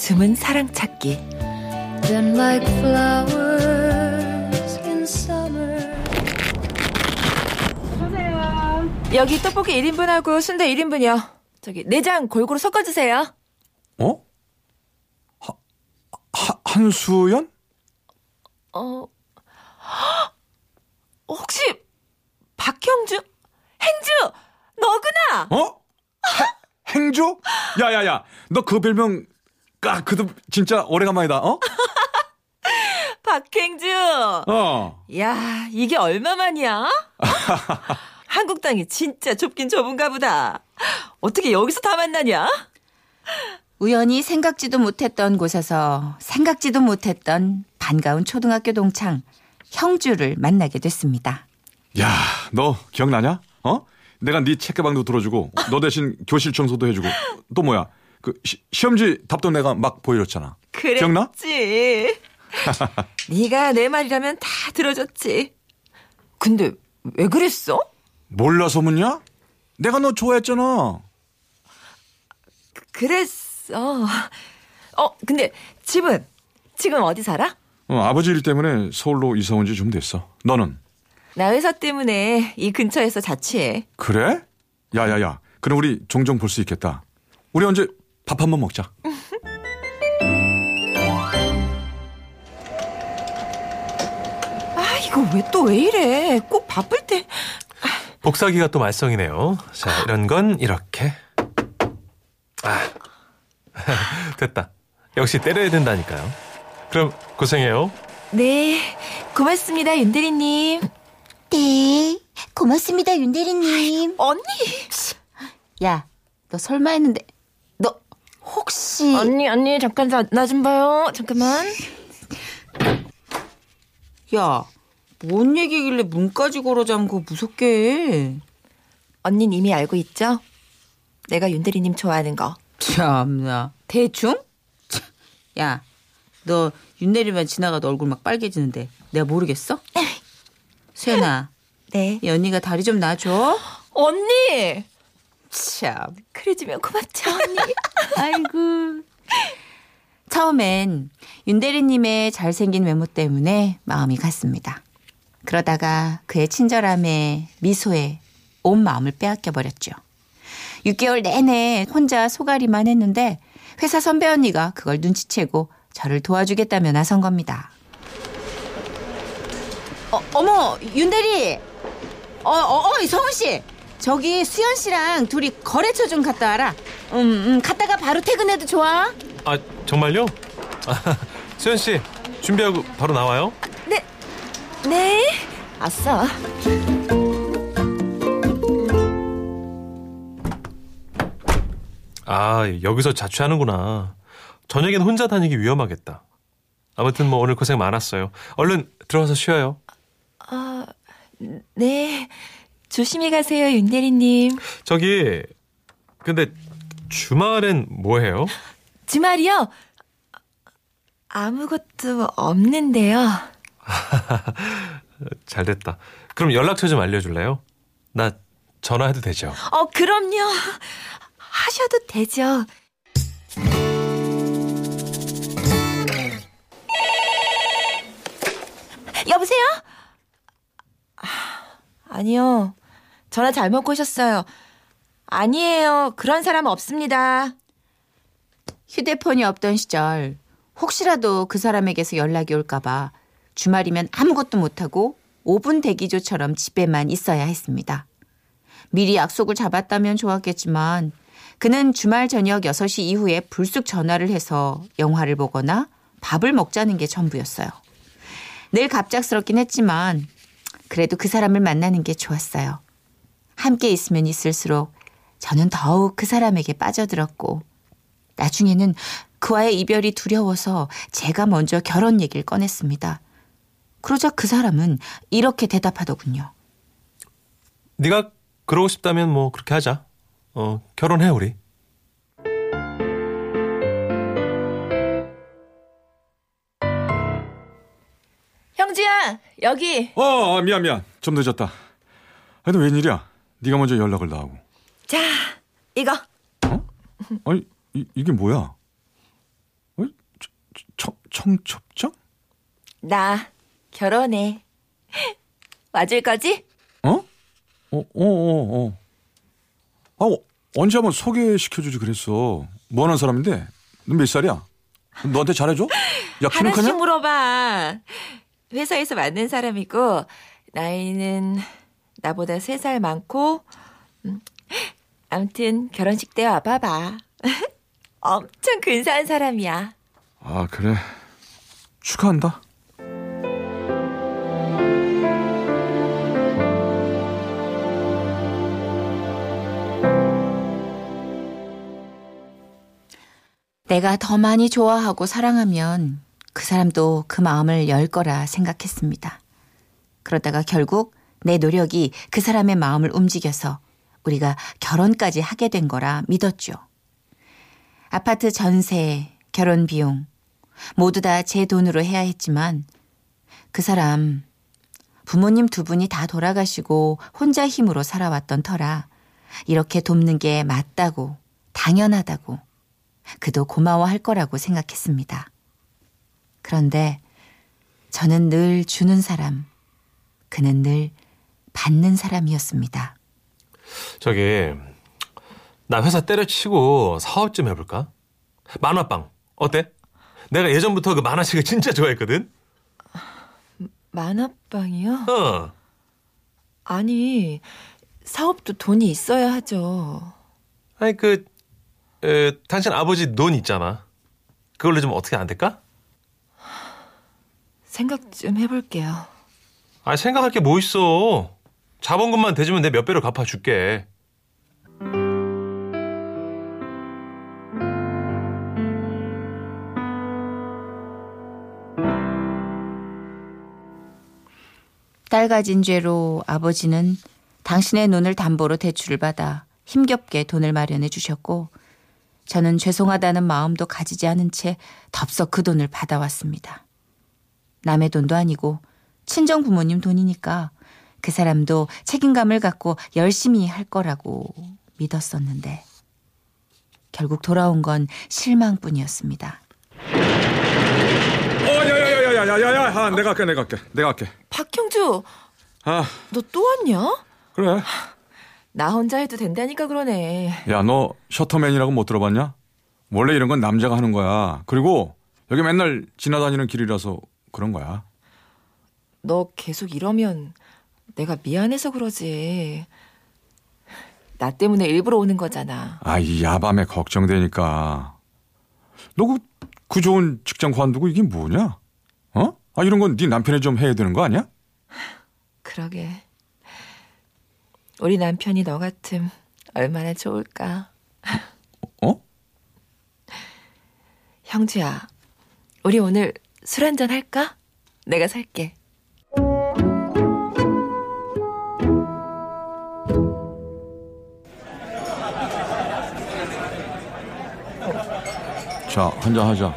숨은 사랑 찾기 Then like flowers in summer. 여기 떡볶이 1인분하고 순대 1인분이요 저기 내장 골고루 섞어주세요 어? 하, 하, 한수연? 어 혹시 박형주? 행주 너구나 어? 해- 행주? 야야야 너 그 별명 까 그도 진짜 오래간만이다 어? 박행주 어 야 이게 얼마만이야? 한국 땅이 진짜 좁긴 좁은가 보다 어떻게 여기서 다 만나냐? 우연히 생각지도 못했던 곳에서 생각지도 못했던 반가운 초등학교 동창 형주를 만나게 됐습니다. 야, 너 기억나냐? 어? 내가 네 책가방도 들어주고 너 대신 교실 청소도 해주고 또 뭐야? 그 시, 시험지 답도 내가 막 보여줬잖아. 기억나? 그랬지. 네가 내 말이라면 다 들어줬지. 근데 왜 그랬어? 몰라서 묻냐? 내가 너 좋아했잖아. 그랬어. 어, 근데 집은 지금 어디 살아? 어, 아버지 일 때문에 서울로 이사 온 지 좀 됐어. 너는? 나 회사 때문에 이 근처에서 자취해. 그래? 야야야. 그럼 우리 종종 볼 수 있겠다. 우리 언제 밥 한 번 먹자. 아, 이거 왜 또 왜 이래? 꼭 바쁠 때. 복사기가 또 말썽이네요. 자, 이런 건 이렇게. 아, 됐다. 역시 때려야 된다니까요. 그럼 고생해요. 네. 고맙습니다, 윤대리님. 네, 고맙습니다, 윤대리님. 언니! 야, 너 설마 했는데, 너 혹시 언니, 언니, 잠깐 나좀 봐요. 잠깐만. 야, 뭔 얘기길래 문까지 걸어 잠고 무섭게 해? 언닌 이미 알고 있죠? 내가 윤대리님 좋아하는 거. 참나, 대충? 참, 야, 너 윤대리만 지나가도 얼굴 막 빨개지는데 내가 모르겠어? 수연아, 네. 이 언니가 다리 좀 놔줘. 언니! 참. 그래주면 고맙죠, 언니. 아이고. 처음엔 윤대리님의 잘생긴 외모 때문에 마음이 갔습니다. 그러다가 그의 친절함에 미소에 온 마음을 빼앗겨 버렸죠. 6개월 내내 혼자 소가리만 했는데 회사 선배 언니가 그걸 눈치채고 저를 도와주겠다며 나선 겁니다. 어, 어머, 윤대리! 어, 어, 어, 성훈 씨! 저기 수연 씨랑 둘이 거래처 좀 갔다 와라. 음, 음, 갔다가 바로 퇴근해도 좋아. 아, 정말요? 아, 수현 씨, 준비하고 바로 나와요. 네. 네. 아싸. 아, 여기서 자취하는구나. 저녁엔 혼자 다니기 위험하겠다. 아무튼 뭐 오늘 고생 많았어요. 얼른 들어가서 쉬어요. 아, 네. 조심히 가세요, 윤대리님. 저기, 근데 주말엔 뭐 해요? 주말이요? 아무것도 없는데요. 잘 됐다. 그럼 연락처 좀 알려줄래요? 나 전화해도 되죠? 어, 그럼요. 하셔도 되죠. 여보세요? 아, 아니요. 전화 잘못 거셨어요. 아니에요. 그런 사람 없습니다. 휴대폰이 없던 시절 혹시라도 그 사람에게서 연락이 올까봐 주말이면 아무것도 못하고 5분 대기조처럼 집에만 있어야 했습니다. 미리 약속을 잡았다면 좋았겠지만 그는 주말 저녁 6시 이후에 불쑥 전화를 해서 영화를 보거나 밥을 먹자는 게 전부였어요. 늘 갑작스럽긴 했지만 그래도 그 사람을 만나는 게 좋았어요. 함께 있으면 있을수록 저는 더욱 그 사람에게 빠져들었고 나중에는 그와의 이별이 두려워서 제가 먼저 결혼 얘기를 꺼냈습니다. 그러자 그 사람은 이렇게 대답하더군요. 네가 그러고 싶다면 뭐 그렇게 하자. 어, 결혼해 우리. 형주야, 여기. 어, 어, 미안 미안. 좀 늦었다. 아니 웬일이야? 네가 먼저 연락을 다 하고. 자, 이거. 아니 이, 이게 뭐야? 어이, 청, 청, 청첩장? 나 결혼해. 와줄 거지? 어? 어, 어, 어, 어. 아, 어, 언제 한번 소개시켜주지 그랬어. 뭐 하는 사람인데? 너 몇 살이야? 너한테 잘해줘? 야, 하나씩? 물어봐. 회사에서 만난 사람이고 나이는 나보다 세살 많고 음, 아무튼 결혼식 때 와봐봐. 엄청 근사한 사람이야. 아, 그래. 축하한다. 내가 더 많이 좋아하고 사랑하면 그 사람도 그 마음을 열 거라 생각했습니다. 그러다가 결국 내 노력이 그 사람의 마음을 움직여서 우리가 결혼까지 하게 된 거라 믿었죠. 아파트 전세, 결혼 비용, 모두 다 제 돈으로 해야 했지만 그 사람 부모님 두 분이 다 돌아가시고 혼자 힘으로 살아왔던 터라 이렇게 돕는 게 맞다고 당연하다고 그도 고마워할 거라고 생각했습니다. 그런데 저는 늘 주는 사람, 그는 늘 받는 사람이었습니다. 저기 나 회사 때려치고 사업 좀 해볼까? 만화방 어때? 내가 예전부터 그 만화책을 진짜 좋아했거든. 만화방이요? 어. 아니 사업도 돈이 있어야 하죠. 아니 그 에, 당신 아버지 돈 있잖아. 그걸로 좀 어떻게 안 될까? 생각 좀 해볼게요. 아 생각할 게 뭐 있어. 자본금만 대주면 내 몇 배로 갚아줄게. 딸 가진 죄로 아버지는 당신의 눈을 담보로 대출을 받아 힘겹게 돈을 마련해 주셨고 저는 죄송하다는 마음도 가지지 않은 채 덥석 그 돈을 받아왔습니다. 남의 돈도 아니고 친정 부모님 돈이니까 그 사람도 책임감을 갖고 열심히 할 거라고 믿었었는데 결국 돌아온 건 실망뿐이었습니다. 어, 야, 야, 야, 야, 야, 야, 야, 아, 내가 할게, 내가 할게, 내가 할게. 박형주, 아, 너 또 왔냐? 그래. 나 혼자 해도 된다니까 그러네. 야, 너 셔터맨이라고 못 들어봤냐? 원래 이런 건 남자가 하는 거야. 그리고 여기 맨날 지나다니는 길이라서 그런 거야. 너 계속 이러면 내가 미안해서 그러지. 나 때문에 일부러 오는 거잖아. 아, 이 야밤에 걱정되니까. 너 그, 그 좋은 직장 관두고 이게 뭐냐? 어? 아, 이런 건 네 남편이 좀 해야 되는 거 아니야? 그러게. 우리 남편이 너 같음 얼마나 좋을까. 어? 형주야, 우리 오늘 술 한잔 할까? 내가 살게. 자, 한잔 하자.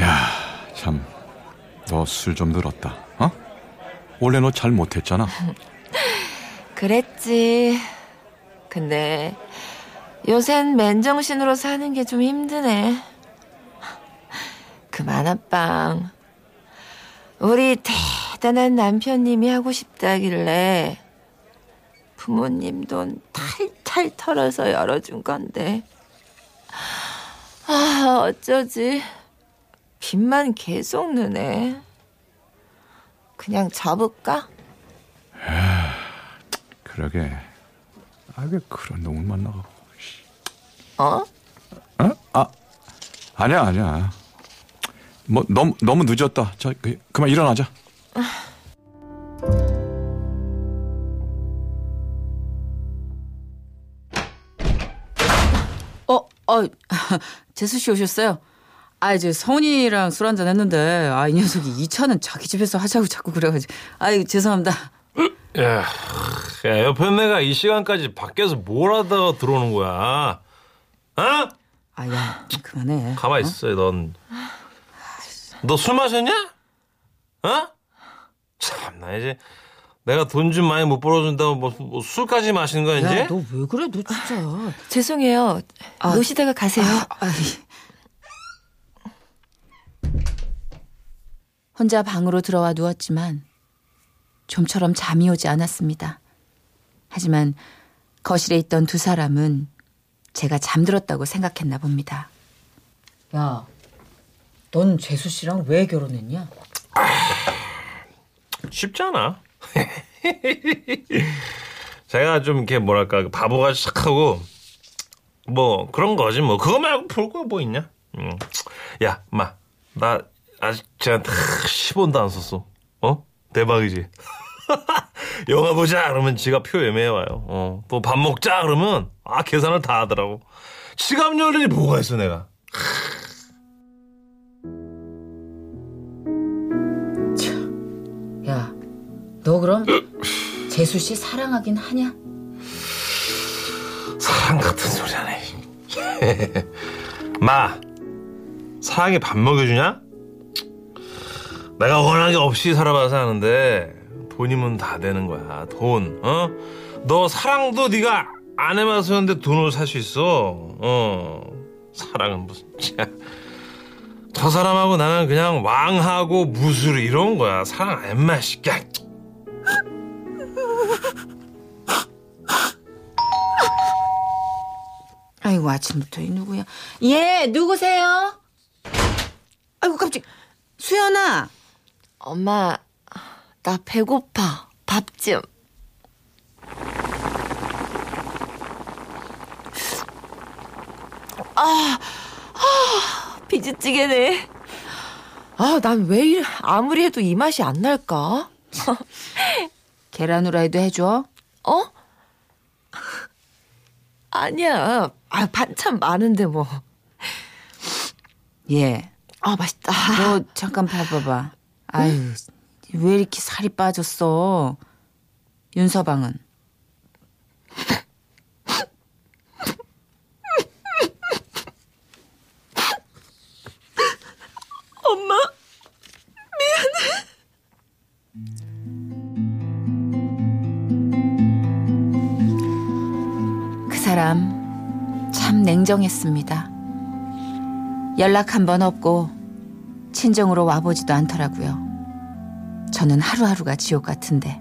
야, 참, 너 술 좀 늘었다. 어? 원래 너 잘 못했잖아. 그랬지. 근데 요샌 맨정신으로 사는 게 좀 힘드네. 그 만화방. 우리 대단한 남편님이 하고 싶다길래 부모님 돈 탈탈 털어서 열어준 건데. 아, 어쩌지. 빚만 계속 느네. 그냥 접을까? 그러게. 아, 왜 그런 놈을 만나고. 씨. 어? 어? 아, 아니야, 아니야. 뭐, 너무, 너무 늦었다. 자, 그, 그만 일어나자. 어, 재수 씨 오셨어요? 아, 이제 성훈이랑 술 한잔 했는데, 아, 이 녀석이 2차는 자기 집에서 하자고 자꾸 그래가지고. 아이, 죄송합니다. 야, 야, 옆에 내가 이 시간까지 밖에서 뭘 하다가 들어오는 거야? 어? 아, 야, 그만해. 가만히 있어, 넌. 너 술 마셨냐? 어? 참, 나 이제 내가 돈 좀 많이 못 벌어준다고 뭐, 뭐 술까지 마시는 거야, 이제? 야, 너 왜 그래, 너 진짜. 죄송해요. 아. 노시다가 가세요. 아이. 혼자 방으로 들어와 누웠지만 좀처럼 잠이 오지 않았습니다. 하지만 거실에 있던 두 사람은 제가 잠들었다고 생각했나 봅니다. 야, 넌 재수 씨랑 왜 결혼했냐? 쉽잖아. 제가 좀 이렇게 뭐랄까 그 바보같이 착하고 뭐 그런 거지 뭐 그거 말고 볼 거 뭐 있냐? 음. 야, 마, 나 아직 쟤한테 10원도 안 썼어. 어? 대박이지. 영화 보자 그러면 지가 표 예매해 와요. 어. 또 밥 먹자 그러면 아 계산을 다 하더라고. 지갑 열리지 뭐가 있어 내가. 너 그럼 재수 씨 사랑하긴 하냐? 사랑 같은 소리 하네. 마, 사랑이 밥 먹여주냐? 내가 원한 게 없이 살아봐서 하는데 돈이면 다 되는 거야. 돈, 어? 너 사랑도 네가 안 해봐서 했는데 돈으로 살 수 있어. 어, 사랑은 무슨 저 사람하고 나는 그냥 왕하고 무술 이런 거야. 사랑 엠마 씨야. 아이고 아침부터 이 누구야? 예, 누구세요? 아이고 깜짝. 수연아. 엄마, 나 배고파. 밥 좀. 아, 아, 비지찌개네. 아, 난 왜 이래, 아무리 해도 이 맛이 안 날까? 계란 후라이도 해줘. 어? 아니야. 아, 반찬 많은데 뭐. 예. 아, 맛있다. 너 잠깐 봐봐봐. 아유, 왜 이렇게 살이 빠졌어? 윤서방은? 엄마? 사람 참 냉정했습니다. 연락 한 번 없고 친정으로 와보지도 않더라고요. 저는 하루하루가 지옥 같은데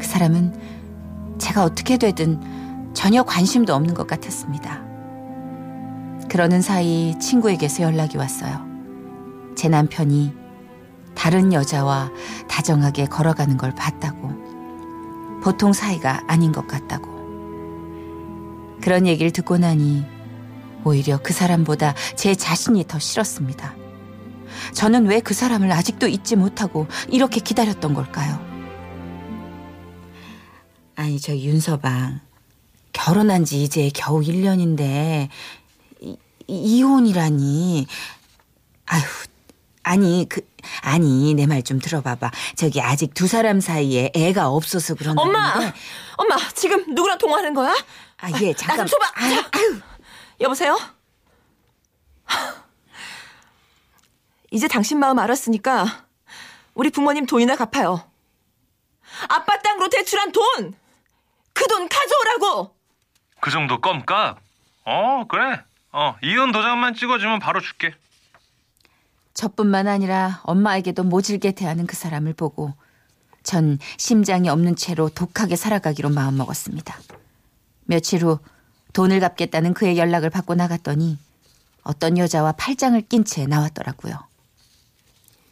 그 사람은 제가 어떻게 되든 전혀 관심도 없는 것 같았습니다. 그러는 사이 친구에게서 연락이 왔어요. 제 남편이 다른 여자와 다정하게 걸어가는 걸 봤다고. 보통 사이가 아닌 것 같다고. 그런 얘기를 듣고 나니 오히려 그 사람보다 제 자신이 더 싫었습니다. 저는 왜 그 사람을 아직도 잊지 못하고 이렇게 기다렸던 걸까요? 아니, 저 윤서방. 결혼한 지 이제 겨우 1년인데, 이, 이혼이라니. 아휴, 아니, 그, 아니, 내 말 좀 들어봐봐. 저기 아직 두 사람 사이에 애가 없어서 그런다. 엄마! 엄마, 지금 누구랑 통화하는 거야? 아, 예, 나 잠깐. 좀 줘봐. 아유, 아유. 여보세요? 이제 당신 마음 알았으니까 우리 부모님 돈이나 갚아요. 아빠 땅으로 대출한 돈! 그 돈 가져오라고! 그 정도 껌값? 어, 그래. 어, 이혼 도장만 찍어주면 바로 줄게. 저뿐만 아니라 엄마에게도 모질게 대하는 그 사람을 보고 전 심장이 없는 채로 독하게 살아가기로 마음먹었습니다. 며칠 후 돈을 갚겠다는 그의 연락을 받고 나갔더니 어떤 여자와 팔짱을 낀 채 나왔더라고요.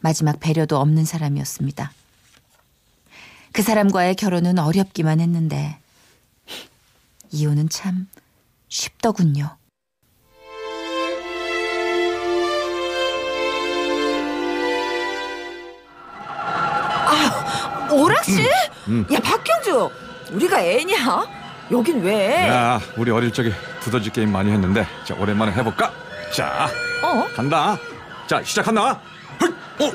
마지막 배려도 없는 사람이었습니다. 그 사람과의 결혼은 어렵기만 했는데 이혼은 참 쉽더군요. 오락실? 야, 박경주! 우리가 애냐? 여긴 왜? 야, 우리 어릴 적에 두더지 게임 많이 했는데 자 오랜만에 해볼까? 자 어? 간다. 자 시작한다. 헐, 어,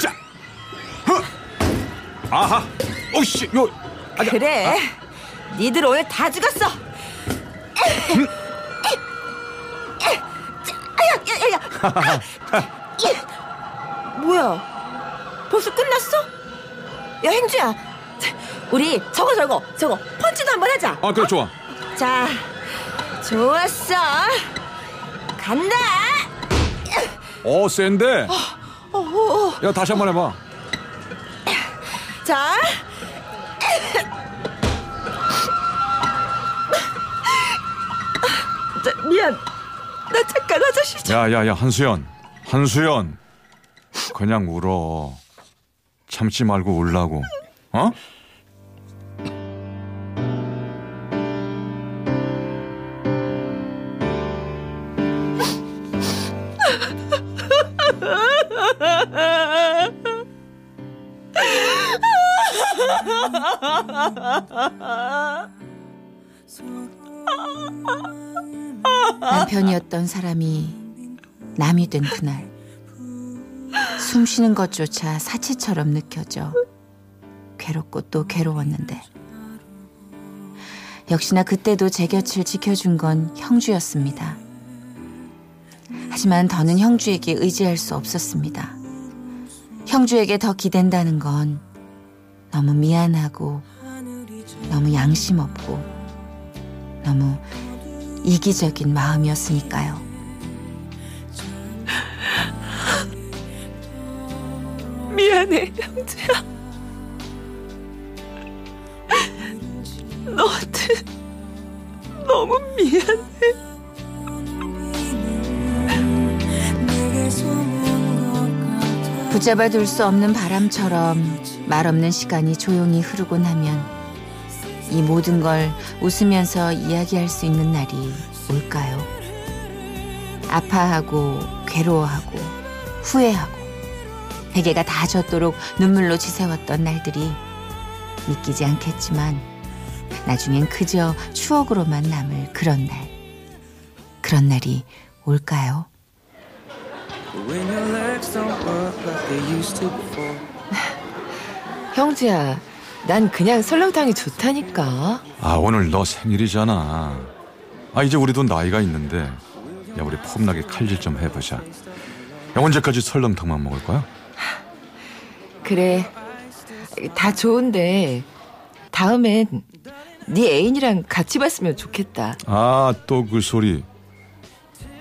자, 허, 아하, 오씨, 요, 아자, 그래. 니들 오늘 다 죽었어. 야, 야, 야. 뭐야? 벌써 끝났어? 야, 행주야. 우리 저거 저거 저거 펀치도 한번 하자. 아 그래 좋아. 자, 좋았어. 간다. 어 센데. 어, 어, 야 다시 한 번 해봐. 자. 자, 미안. 나 잠깐 화장실 좀. 야야야 한수연, 한수연, 그냥 울어. 참지 말고 울라고. 어? 남편이었던 사람이 남이 된 그날 숨 쉬는 것조차 사치처럼 느껴져 괴롭고 또 괴로웠는데 역시나 그때도 제 곁을 지켜준 건 형주였습니다. 하지만 더는 형주에게 의지할 수 없었습니다. 형주에게 더 기댄다는 건 너무 미안하고 너무 양심 없고 너무 이기적인 마음이었으니까요. 너한테 너무 미안해. 붙잡아 둘 수 없는 바람처럼 말없는 시간이 조용히 흐르고 나면 이 모든 걸 웃으면서 이야기할 수 있는 날이 올까요? 아파하고 괴로워하고 후회하고 베개가 다 젖도록 눈물로 지새웠던 날들이 믿기지 않겠지만 나중엔 그저 추억으로만 남을 그런 날. 그런 날이 올까요? 형제야, 난 그냥 설렁탕이 좋다니까. 아 오늘 너 생일이잖아. 아 이제 우리도 나이가 있는데 야 우리 폼나게 칼질 좀 해보자. 야 언제까지 설렁탕만 먹을 거야? 그래, 다 좋은데 다음엔 네 애인이랑 같이 봤으면 좋겠다. 아 또 그 소리.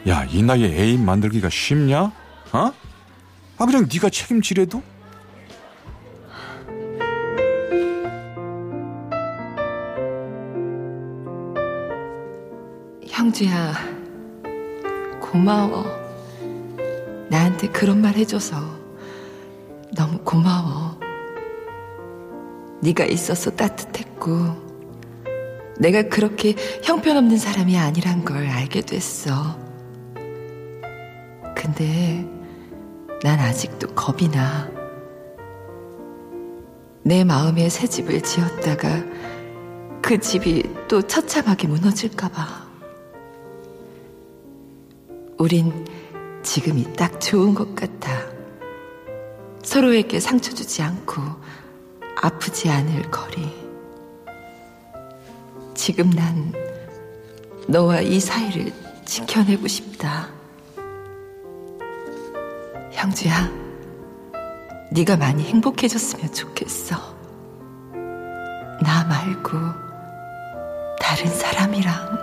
야 이 나이에 애인 만들기가 쉽냐? 어? 아 그냥 네가 책임지래도? 형주야, 고마워. 나한테 그런 말 해줘서 너무 고마워. 네가 있어서 따뜻했고, 내가 그렇게 형편없는 사람이 아니란 걸 알게 됐어. 근데 난 아직도 겁이 나. 내 마음에 새 집을 지었다가 그 집이 또 처참하게 무너질까봐. 우린 지금이 딱 좋은 것 같아. 서로에게 상처 주지 않고 아프지 않을 거리. 지금 난 너와 이 사이를 지켜내고 싶다. 형주야, 네가 많이 행복해졌으면 좋겠어. 나 말고 다른 사람이랑.